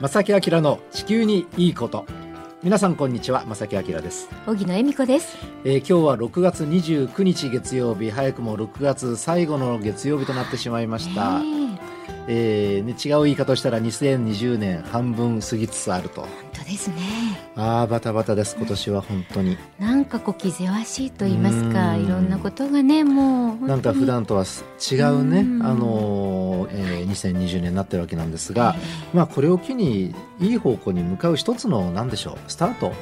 正木明の地球にいいこと。皆さんこんにちは正木明です。荻野恵美子です、えー、今日は6月29日月曜日。早くも6月最後の月曜日となってしまいました、え。ーね、違う言い方をしたら2020年半分過ぎつつあると。本当ですね。ああバタバタです今年は本当に。なんかこう気ぜわしいと言いますかいろんなことがねもうなんか普段とは違うね。あのー、えー、2020年になってるわけなんですが、まあこれを機にいい方向に向かう一つの何でしょうスタート。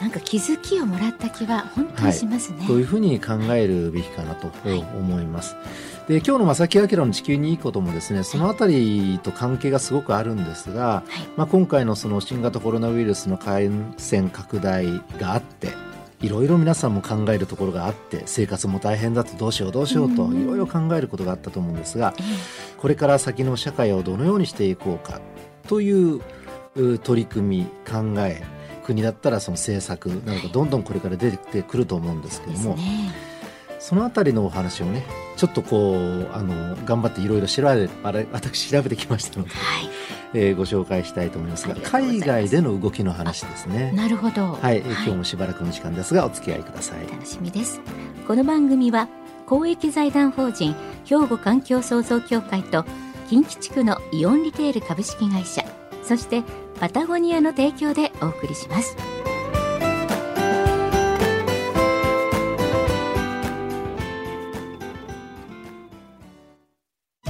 なんか気づきをもらった気は本当にしますね、はい、というふうに考えるべきかなと思います、はい、で今日の正木明の地球にいいこともですねそのあたりと関係がすごくあるんですが、はい、まあ、今回のその新型コロナウイルスの感染拡大があっていろいろ皆さんも考えるところがあって生活も大変だとどうしようどうしようといろいろ考えることがあったと思うんですがこれから先の社会をどのようにしていこうかという取り組み考え国だったらその政策などがどんどんこれから出てくると思うんですけども、ね、そのあたりのお話をねちょっとこうあの頑張っていろいろ調べ私調べてきましたので、はい、えー、ご紹介したいと思いますが海外での動きの話ですね。なるほど、はい、今日もしばらくの時間ですがお付き合いください。楽しみです。この番組は公益財団法人兵庫環境創造協会と近畿地区のイオンリテール株式会社そしてパタゴニアの提供でお送りします。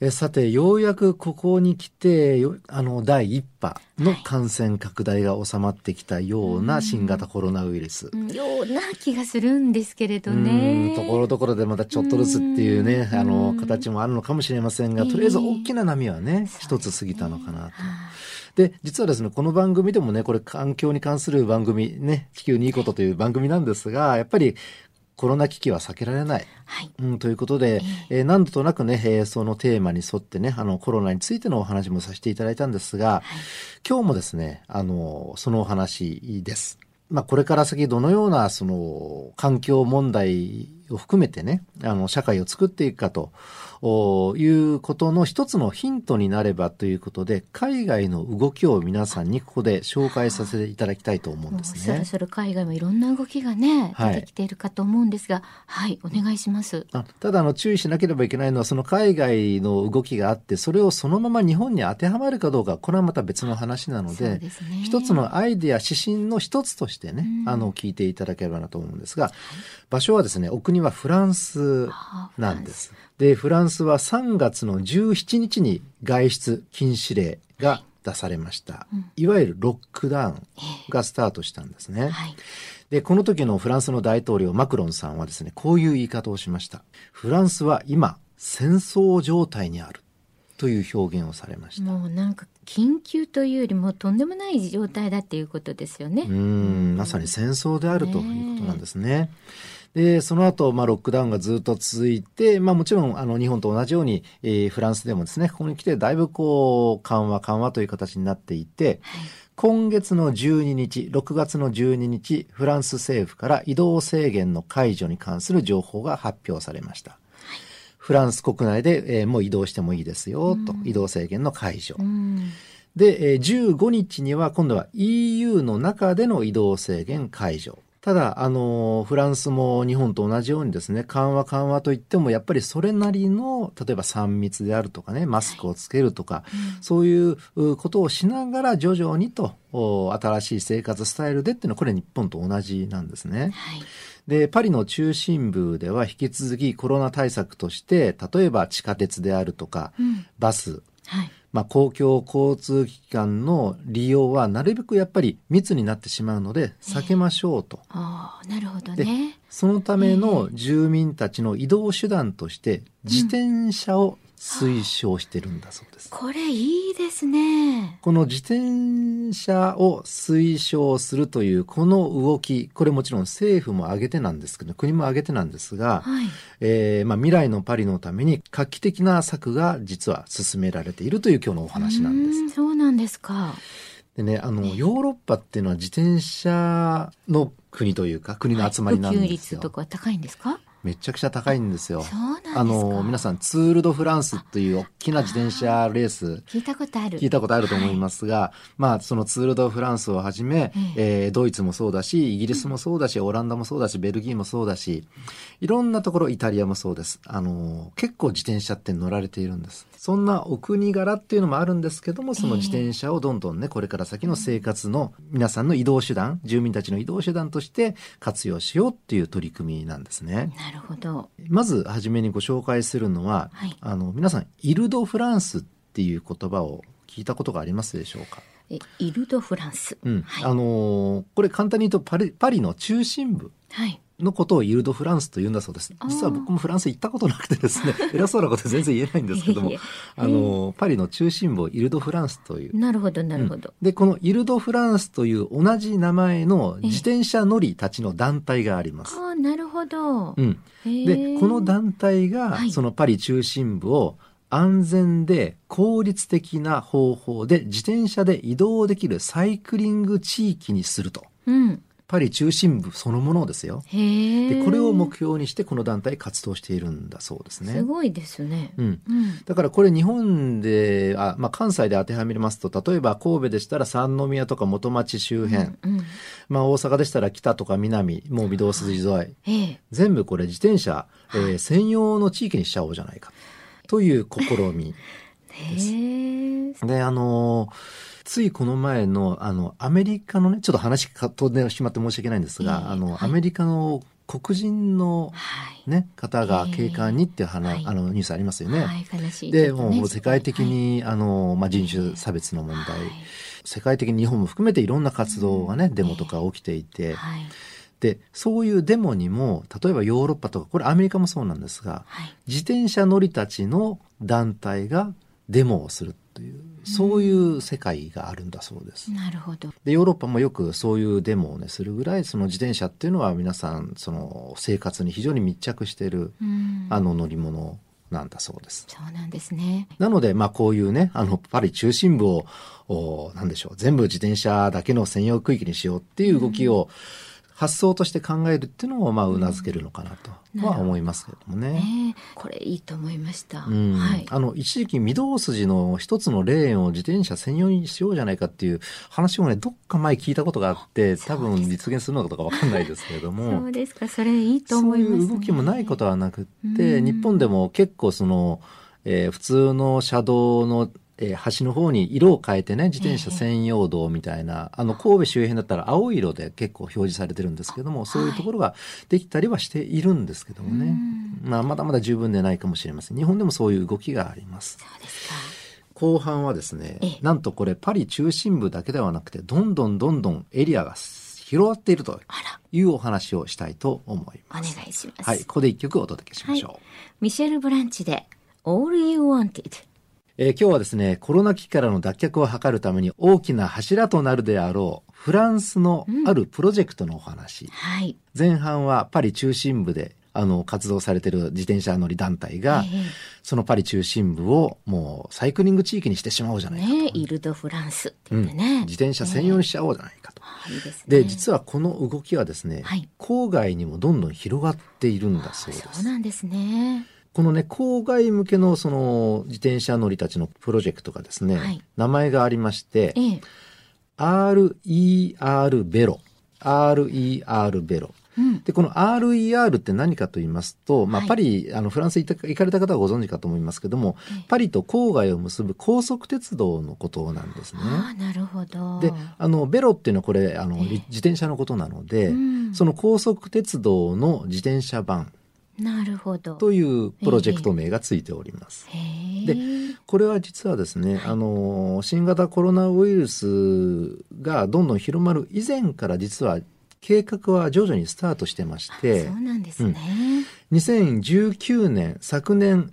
えさてようやくここに来てあの第一波の感染拡大が収まってきたような新型コロナウイルス、うん、ような気がするんですけれどね。ところどころでまたちょっとずつっていうねあの形もあるのかもしれませんがとりあえず大きな波はね一、つ過ぎたのかなと。で、実はですね、この番組でもね、これ環境に関する番組、ね、地球にいいことという番組なんですが、やっぱりコロナ危機は避けられない。はい、うん、ということで、えー、えー、何度となくね、えー、そのテーマに沿ってね、あの、コロナについてのお話もさせていただいたんですが、はい、今日もですね、あの、そのお話です。まあ、これから先どのような、その、環境問題を含めてね、あの、社会を作っていくかと、いうことの一つのヒントになればということで、海外の動きを皆さんにここで紹介させていただきたいと思うんですね。そろそろ海外もいろんな動きがね、出てきているかと思うんですが、はい、はい、お願いします。あただ、あの、注意しなければいけないのは、その海外の動きがあって、それをそのまま日本に当てはまるかどうか、これはまた別の話なので、でね、一つのアイデア、指針の一つとしてね、うん、あの、聞いていただければなと思うんですが、はい、場所はですね、お国はフランスなんです。で、フランスは3月の17日に外出禁止令が出されました。はいうん、いわゆるロックダウンがスタートしたんですね。はい、で、この時のフランスの大統領マクロンさんはですね、こういう言い方をしました。フランスは今、戦争状態にある。という表現をされました。もうなんか緊急というよりもとんでもない状態だっていうことですよね。うん、まさに戦争であるということなんですね。で、その後、まあ、ロックダウンがずっと続いて、まあ、もちろん、あの、日本と同じように、えー、フランスでもですね、ここに来て、だいぶこう、緩和、緩和という形になっていて、はい、今月の12日、6月の12日、フランス政府から移動制限の解除に関する情報が発表されました。フランス国内で、えー、もう移動してもいいですよ、と、移動制限の解除。で、えー、15日には今度は EU の中での移動制限解除。ただ、あの、フランスも日本と同じようにですね、緩和緩和といっても、やっぱりそれなりの、例えば3密であるとかね、マスクをつけるとか、うん、そういうことをしながら徐々にと、新しい生活スタイルでっていうのは、これ日本と同じなんですね。はい。で、パリの中心部では引き続きコロナ対策として、例えば地下鉄であるとか、うん。バス、はいまあ、公共交通機関の利用はなるべくやっぱり密になってしまうので避けましょうと。ああなるほどでね。そのための住民たちの移動手段として自転車を推奨してるんだそうです。これいいですね。この自転車を推奨するというこの動き、これもちろん政府も挙げてなんですけど、国も挙げてなんですが、はい、えー、まあ、未来のパリのために画期的な策が実は進められているという今日のお話なんです。そうなんですか。でね、あの、ヨーロッパっていうのは自転車の国というか、国の集まりなんですよ。はい、普及率とか高いんですか？めちゃくちゃ高いんですよ。あの、皆さん、ツール・ド・フランスという大きな自転車レース。聞いたことある。聞いたことあると思いますが、はい、まあ、そのツール・ド・フランスをはじめ、ええー、ドイツもそうだし、イギリスもそうだし、オランダもそうだし、ベルギーもそうだし、いろんなところ、イタリアもそうです。あの、結構自転車って乗られているんです。そんなお国柄っていうのもあるんですけども、その自転車をどんどんね、これから先の生活の皆さんの移動手段、住民たちの移動手段として活用しようっていう取り組みなんですね。なるほど。まずはじめにご紹介するのは、はい、あの皆さんイルド・フランスっていう言葉を聞いたことがありますでしょうか？イルド・フランス、うん。はい、あのこれ簡単に言うとパリパリの中心部のことをイルド・フランスと言うんだそうです。実は僕もフランス行ったことなくてですね、偉そうなこと全然言えないんですけども、あの、パリの中心部をイルド・フランスという。なるほど、なるほど、うん、で、このイルド・フランスという同じ名前の自転車乗りたちの団体があります。あなるほど。うん。で、この団体が、そのパリ中心部を、安全で効率的な方法で自転車で移動できるサイクリング地域にすると。うん、パリ中心部そのものですよ。でこれを目標にしてこの団体活動しているんだそうですね。すごいですね。うん。うん、だからこれ日本で、あまあ、関西で当てはめますと、例えば神戸でしたら三宮とか元町周辺、うんうん、まあ大阪でしたら北とか南、もう御堂筋沿い、全部これ自転車、えー、専用の地域にしちゃおうじゃないかという試みです。で、あのーついこの前の、あの、アメリカのね、ちょっと話が飛んでしまって申し訳ないんですが、えー、あの、はい、アメリカの黒人のね、はい、方が警官にっていう話、えー、あのニュースありますよね。はい、ねで、もう世界的に、はい、あの、まあ、人種差別の問題、世界的に日本も含めていろんな活動がね、デモとか起きていて、で、そういうデモにも、例えばヨーロッパとか、これアメリカもそうなんですが、自転車乗りたちの団体がデモをするという、そういう世界があるんだそうです。なるほど。で、ヨーロッパもよくそういうデモをね、するぐらい、その自転車っていうのは皆さん、その生活に非常に密着している、あの乗り物なんだそうです。そうなんですね。なので、まあこういうね、あの、パリ中心部を、おなんでしょう、全部自転車だけの専用区域にしようっていう動きを、うん発想として考えるっていうのもまあうなずけるのかなとは思いますけどもね。これいいと思いました。うん、はい、あの一時期御堂筋の一つのレーンを自転車専用にしようじゃないかっていう話もねどっか前聞いたことがあって多分実現するのかどうかわかんないですけれども。そうですか。それいいと思います、ね、そういう動きもないことはなくって、日本でも結構その、えー、普通の車道のえー、橋の方に色を変えてね、自転車専用道みたいな、えー、あの、神戸周辺だったら青色で結構表示されてるんですけども、そういうところができたりはしているんですけどもね。まあ、まだまだ十分でないかもしれません。日本でもそういう動きがあります。そうですか。後半はですね、なんとこれパリ中心部だけではなくて、どんどんどんどんエリアが広がっているというお話をしたいと思います。お願いします。はい、ここで一曲お届けしましょう。はい、ミシェル・ブランチで All You Wanted。えー、今日はですね、コロナ危機からの脱却を図るために大きな柱となるであろう、フランスのあるプロジェクトのお話。うん、はい。前半はパリ中心部で、あの、活動されている自転車乗り団体が、えー、そのパリ中心部をもうサイクリング地域にしてしまおうじゃないかと。ねイルド・フランスってね、うん、自転車専用にしちゃおうじゃないかと。えー、いいですね。で、実はこの動きはですね、はい、郊外にもどんどん広がっているんだそうです。そうなんですね。このね、郊外向けのその自転車乗りたちのプロジェクトがですね、はい、名前がありまして、ええ、RER ベロ。RER ベロ。うん、で、この RER って何かと言いますと、まあ、パリ、あの、フランス行行かれた方はご存知かと思いますけども、パリと郊外を結ぶ高速鉄道のことなんですね。あなるほど。で、あの、ベロっていうのはこれ、あの、自転車のことなので、うん、その高速鉄道の自転車版。なるほど。というプロジェクト名がついております。で、これは実はですね、はい、あの、新型コロナウイルスがどんどん広まる以前から実は計画は徐々にスタートしてまして、そうなんですね。うん、2019年、昨年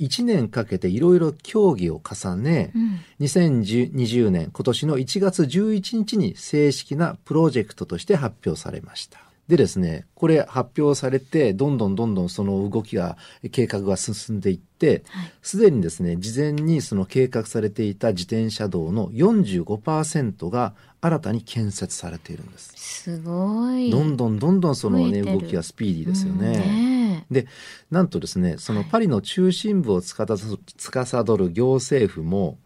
1年かけていろいろ協議を重ね、うん、2020年今年の1月11日に正式なプロジェクトとして発表されました。でですね、これ発表されて、どんどんどんどんその動きが、計画が進んでいって、す、で、にですね、事前にその計画されていた自転車道の45%が新たに建設されているんです。すごい。どんどんどんどんそのね、動きがスピーディーですよね。ねで、なんとですね、そのパリの中心部をつかさどる行政府も、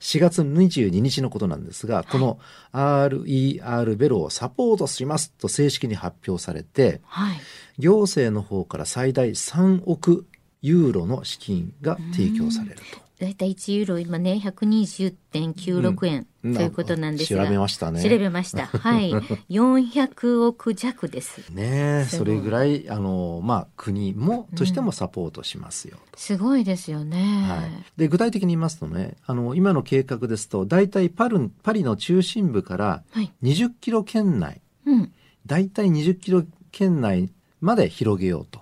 4月22日のことなんですが、この RER ベロをサポートしますと正式に発表されて、はい、行政の方から最大3億ユーロの資金が提供されると。大体1ユーロ今ね120.96円、ということなんですが。調べましたね。調べました。はい。400億弱です。ねそれぐらいあのまあ国もとしてもサポートしますよ、うん、すごいですよね、はい、で具体的に言いますとねあの今の計画ですと大体パルパリの中心部から20キロ圏内、はい、うん、大体20キロ圏内まで広げようと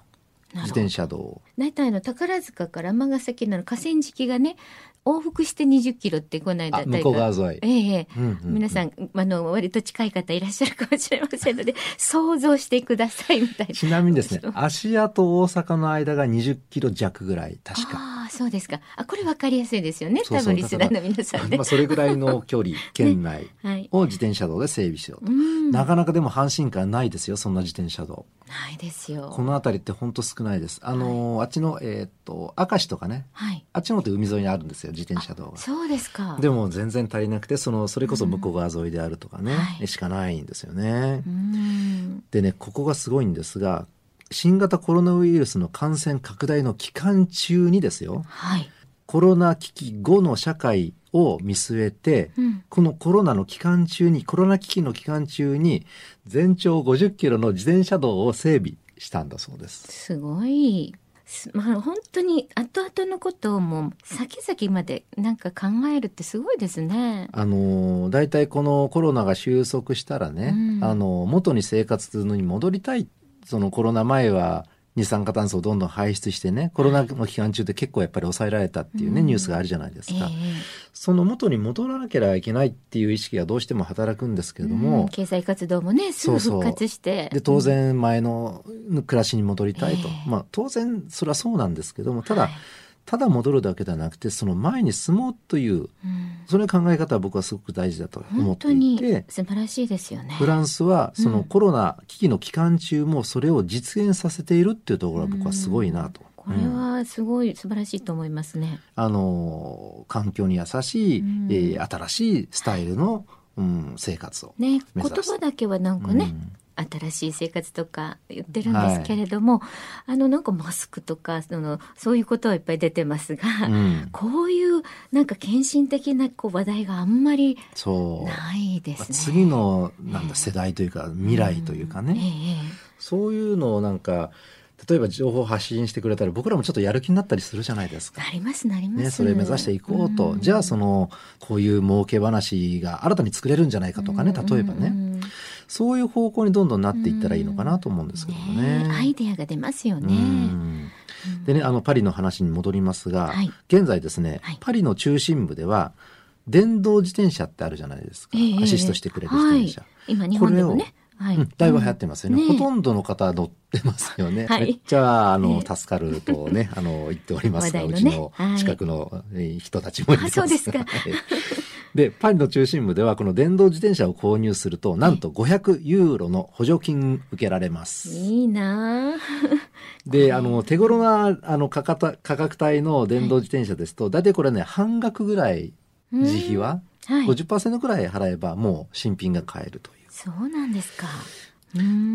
自転車道を大体の宝塚から尼崎の河川敷がね往復して20キロってこの間向こう側沿い。ええ、うんうんうん、皆さんあの割と近い方いらっしゃるかもしれませんので 想像してくださいみたいな。ちなみにですね、芦屋と大阪の間が20キロ弱ぐらい確か。そうですか。あこれわかりやすいですよね。多分リスナーの皆さんね。まあそれぐらいの距離 県内を自転車道で整備しようと。ねなかなかでも阪神間ないですよそんな自転車道。ないですよ。この辺りって本当少ないです。あの、はい、あっちのえー、っと明石とかね、はい、あっちのって海沿いにあるんですよ自転車道が。そうですか。でも全然足りなくて、その、それこそ向こう側沿いであるとかね、うんしかないんですよね。でね、ここがすごいんですが、新型コロナウイルスの感染拡大の期間中にですよ、はい、コロナ危機後の社会を見据えて、うん、このコロナの期間中に、コロナ危機の期間中に、全長50キロの自転車道を整備したんだそうです。すごい。まあ本当に後々のことをもう先々までなんか考えるってすごいですね。あの大体このコロナが収束したらね、うん、あの元に生活に戻りたいそのコロナ前は二酸化炭素をどんどん排出してねコロナの期間中で結構やっぱり抑えられたっていうね、うん、ニュースがあるじゃないですか、えー、その元に戻らなければいけないっていう意識がどうしても働くんですけれども、うん、経済活動もねすぐ復活して。で当然前の暮らしに戻りたいと、えー、まあ当然それはそうなんですけどもただ、はいただ戻るだけではなくてその前に進もうという、うん、その考え方は僕はすごく大事だと思っていて素晴らしいですよね。フランスはそのコロナ危機の期間中もそれを実現させているっていうところは僕はすごいなと。これはすごい素晴らしいと思いますね。あの環境に優しい、うん、えー、新しいスタイルの、うん、生活をね言葉だけはなんかね、うん新しい生活とか言ってるんですけれども、はい、あのなんかマスクとかそのそういうことはいっぱい出てますが、うん、こういうなんか献身的なこう話題があんまりないですね。次のなんだ世代というか未来というかね、うんえー、そういうのをなんか例えば情報発信してくれたら僕らもちょっとやる気になったりするじゃないですか。なりますなります。ね、それ目指していこうと。うん、じゃあそのこういう儲け話が新たに作れるんじゃないかとかね、例えばね。うんそういう方向にどんどんなっていったらいいのかなと思うんですけどね。ねアイデアが出ますよね。でね、あのパリの話に戻りますが、はい、現在ですね、はい、パリの中心部では電動自転車ってあるじゃないですか。えー、アシストしてくれる自転車。はい、今日本でもね。はい、うん、だいぶ流行ってますよね。うん、ほとんどの方乗ってますよね。はい、めっちゃ、あの、助かるとね、あの、言っておりますが、ね、うちの近くの人たちもいます。そうですか。で、パリの中心部では、この電動自転車を購入すると、なんと500ユーロの補助金受けられます。いいな。で、あの、手頃な、あの、価格価格帯の電動自転車ですと、大体これね、半額ぐらい、自費は、はい、50%ぐらい払えば、もう新品が買えるという。そうなんですか。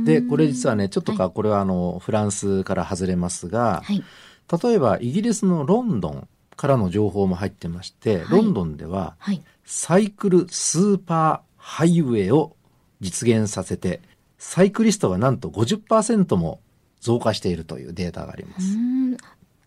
で、これ実はね、ちょっとか、これはあの、フランスから外れますが、はい、例えばイギリスのロンドンからの情報も入ってまして、はい、ロンドンでは、サイクルスーパーハイウェイを実現させて、サイクリストがなんと50%も増加しているというデータがあります。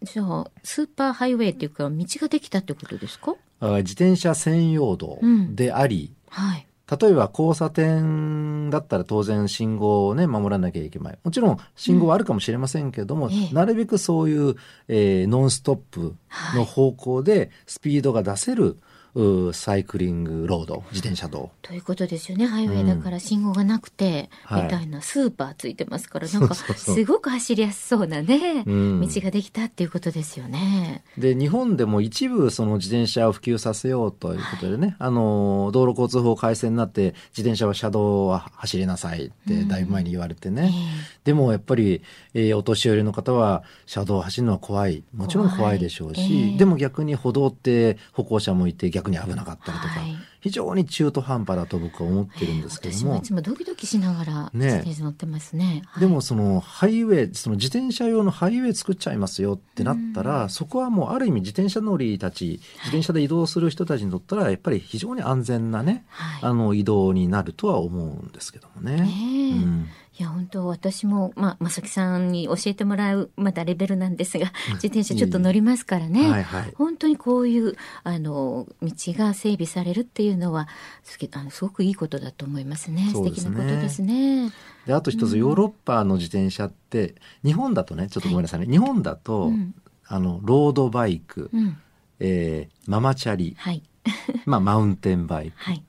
じゃあ、スーパーハイウェイっていうか、道ができたってことですか？自転車専用道であり、うんはい、例えば交差点だったら当然信号をね、守らなきゃいけない。もちろん信号はあるかもしれませんけども、うん、なるべくそういう、えー、ノンストップの方向でスピードが出せる、サイクリングロード自転車道。ということですよね。ハイウェイだから信号がなくて、うん、みたいなスーパーついてますから、はい、なんかすごく走りやすそうなね道ができたっていうことですよね。で日本でも一部その自転車を普及させようということでね、はい、あの道路交通法改正になって自転車は車道は走りなさいってだいぶ前に言われてね、うんでもやっぱり、えー、お年寄りの方は車道を走るのは怖い。もちろん怖いでしょうし、えー、でも逆に歩道って歩行者もいて逆に危なかったりとか、はい、非常に中途半端だと僕は思ってるんですけども、えー、いつもドキドキしながら自転車乗ってますね、ねはい、でもそのハイウェイその自転車用のハイウェイ作っちゃいますよってなったら、うん、そこはもうある意味自転車乗りたち自転車で移動する人たちにとったらやっぱり非常に安全なね、はい、あの移動になるとは思うんですけどもね。え。ーうんいや本当私もまあ正木さんに教えてもらうまだレベルなんですが自転車ちょっと乗りますからね、はいはい、本当にこういうあの道が整備されるっていうのはすあのすごくいいことだと思いますね。すね。素敵なことですね。であと一つ、ヨーロッパの自転車って日本だとねちょっとごめんなさいね、はい、日本だと、うん、あのロードバイク、うん、えー、ママチャリ、はい、まあマウンテンバイク。はい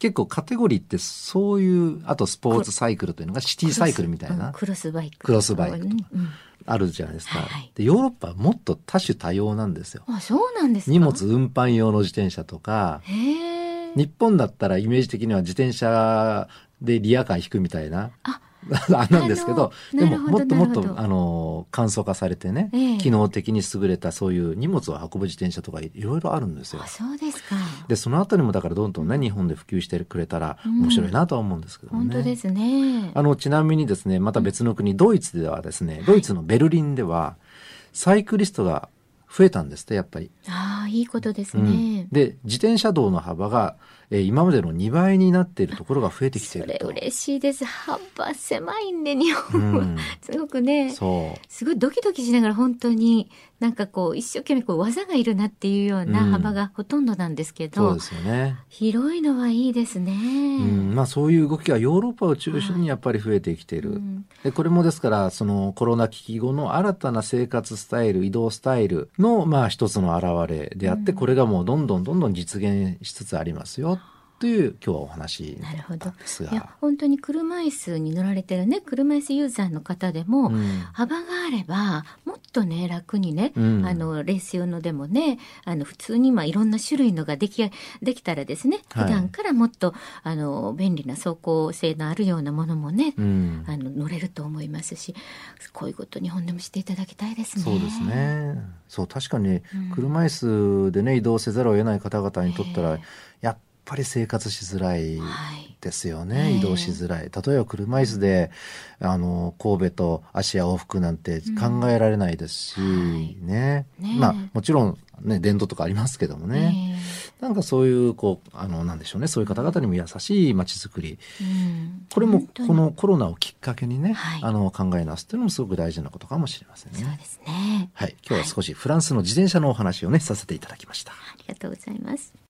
結構カテゴリーってそういうあとスポーツサイクルというのがシティサイクルみたいな。クロスバイク。クロスバイクとか。あるじゃないですか、はい、でヨーロッパはもっと多種多様なんですよ。あそうなんです荷物運搬用の自転車とか。日本だったらイメージ的には自転車でリアカー引くみたいな。ああ なんですけどでももっともっとあの簡素化されてね、えー、機能的に優れたそういう荷物を運ぶ自転車とかいろいろあるんですよ。そうですかでそのあたりもだからどんどんね日本で普及してくれたら面白いなとは思うんですけどね。うん、本当ですねあのちなみにですねまた別の国、ドイツではですねドイツのベルリンではサイクリストが増えたんですってやっぱり。ああいいことですね。うん、で自転車道の幅がえー、今までの2倍になっているところが増えてきているそれ嬉しいです。幅狭いんで日本は、うん、すごくね。そう。すごいドキドキしながら本当になんかこう一生懸命こう技がいるなっていうような幅がほとんどなんですけど、うん、そうですよね。広いのはいいですね、うん、まあそういう動きがヨーロッパを中心にやっぱり増えてきている、でこれもですからそのコロナ危機後の新たな生活スタイル移動スタイルのまあ一つの表れであって、これがもうどんどんどんどん実現しつつありますよという今日はお話なるほど。いや本当に車椅子に乗られてるね車椅子ユーザーの方でも、うん、幅があればもっとね楽にね、うん、あのレース用のでもねあの普通にまあいろんな種類のができできたらですね普段からもっと、はい、あの便利な走行性のあるようなものもね、うん、あの乗れると思いますしこういうこと日本でもしていただきたいですね。そうですね。そう確かに車椅子でね移動せざるを得ない方々にとったら、やっぱり生活しづらいですよね、はい、移動しづらい。例えば車椅子であの神戸と芦屋往復なんて考えられないですし、うん、ね、ね、まあもちろんね電動とかありますけどもね、なんかそういうこうあのなんでしょうね。そういう方々にも優しい街づくり、うん、これもこのコロナをきっかけにね、はい、あの考え直すっていうのもすごく大事なことかもしれませんね。そうですね。はい。今日は少しフランスの自転車のお話をねさせていただきました。ありがとうございます。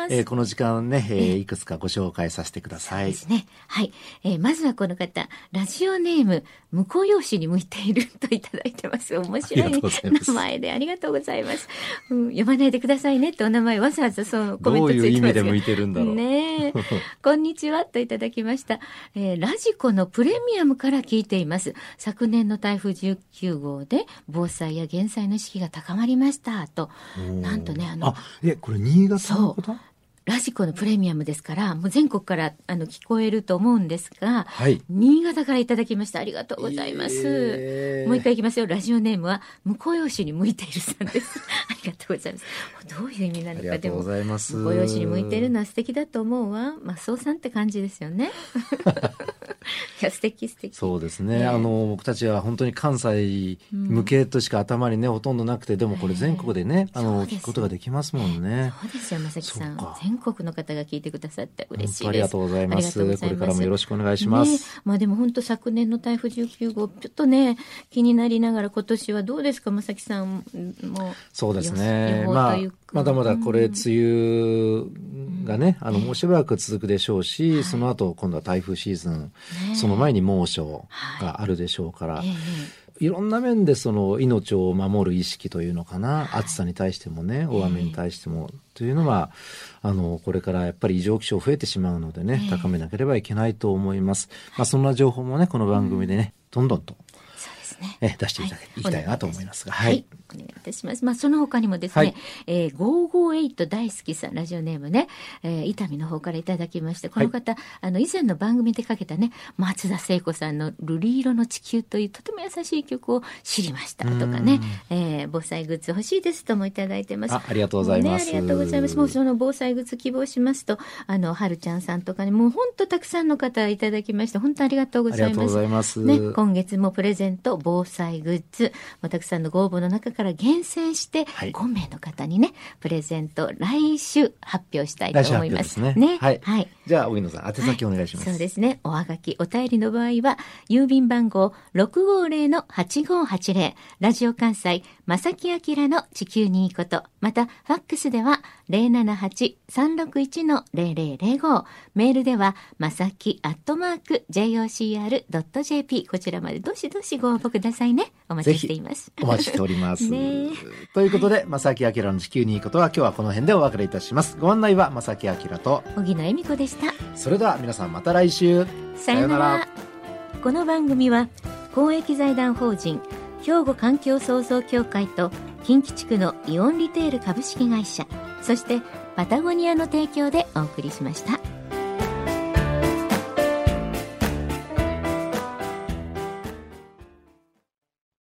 えー、この時間ね、えー、いくつかご紹介させてください。ですね。はい。えー、まずはこの方、ラジオネーム、向用紙に向いているといただいてます。面白い名前でありがとうございます。うん、読まないでくださいねってお名前わざわざそのコメントついてますどういう意味で向いてるんだろう。ね こんにちはといただきました。えー、ラジコのプレミアムから聞いています。昨年の台風19号で防災や減災の意識が高まりましたと。なんとね、あの。あ、え、これ新潟のこと？ラジコのプレミアムですから、もう全国からあの聞こえると思うんですが、はい、新潟からいただきました。ありがとうございます。えー、もう一回いきますよ。ラジオネームは、向用紙に向いているさんです。ありがとうございます。どういう意味なのか、でも、向用紙に向いているのは素敵だと思うわ。まあ、そうさんって感じですよね。いや素敵素敵。そうですね、あの僕たちは本当に関西向けとしか頭にね、ほとんどなくてでもこれ全国でね、あの聞くことができますもんね。そうですよ正木さん。全国の方が聞いてくださって嬉しいありがとうございます。これからもよろしくお願いします、ね、まあでも本当昨年の台風19号ちょっとね気になりながら今年はどうですか正木さんも。そうですね。まあまだまだこれ梅雨がね、あのもうしばらく続くでしょうし、はい、その後今度は台風シーズン、ね、その前に猛暑があるでしょうから、はいいろんな面でその命を守る意識というのかな、はい、暑さに対してもね大雨に対しても、というのはあのこれからやっぱり異常気象増えてしまうのでね、高めなければいけないと思います。まあ、そんな情報もねこの番組でね、どんどんとね、え出していただきたいなと思いますが、はい、お願いいたします。まあその他にもですね、はい、えー、558大好きさんラジオネームね、えー、伊丹の方からいただきまして、この方、はい、あの以前の番組でかけたね松田聖子さんの瑠璃色の地球というとても優しい曲を知りましたとかね、えー、防災グッズ欲しいですともいただいてます。あありがとうございます、ね、ありがとうございます。もうその防災グッズ希望しますと、あのはるちゃんさんとかにもう本当たくさんの方いただきまして本当ありがとうございます。ありがとうございます。ね今月もプレゼント防災グッズつ、またくさんのご応募の中から厳選して、はい、5名の方にね、プレゼント、来週発表したいと思います。ねね、はい。はい。じゃあ、荻野さん、宛先お願いします、はい、そうですね。おはがき、お便りの場合は、郵便番号650-8580、ラジオ関西、正木明の地球にいいこと、また、ファックスでは、078-361-0005、メールでは、まさきアットマーク、jocr.jp、こちらまでどしどしご応募くださいね。お待ちしています。お待ちしております。ということで、正木明の地球にいいことは、今日はこの辺でお別れいたします。ご案内は正木明と、荻野恵美子でした。それでは皆さんまた来週。さようなら。この番組は、公益財団法人、兵庫環境創造協会と近畿地区のイオンリテール株式会社そしてパタゴニアの提供でお送りしました。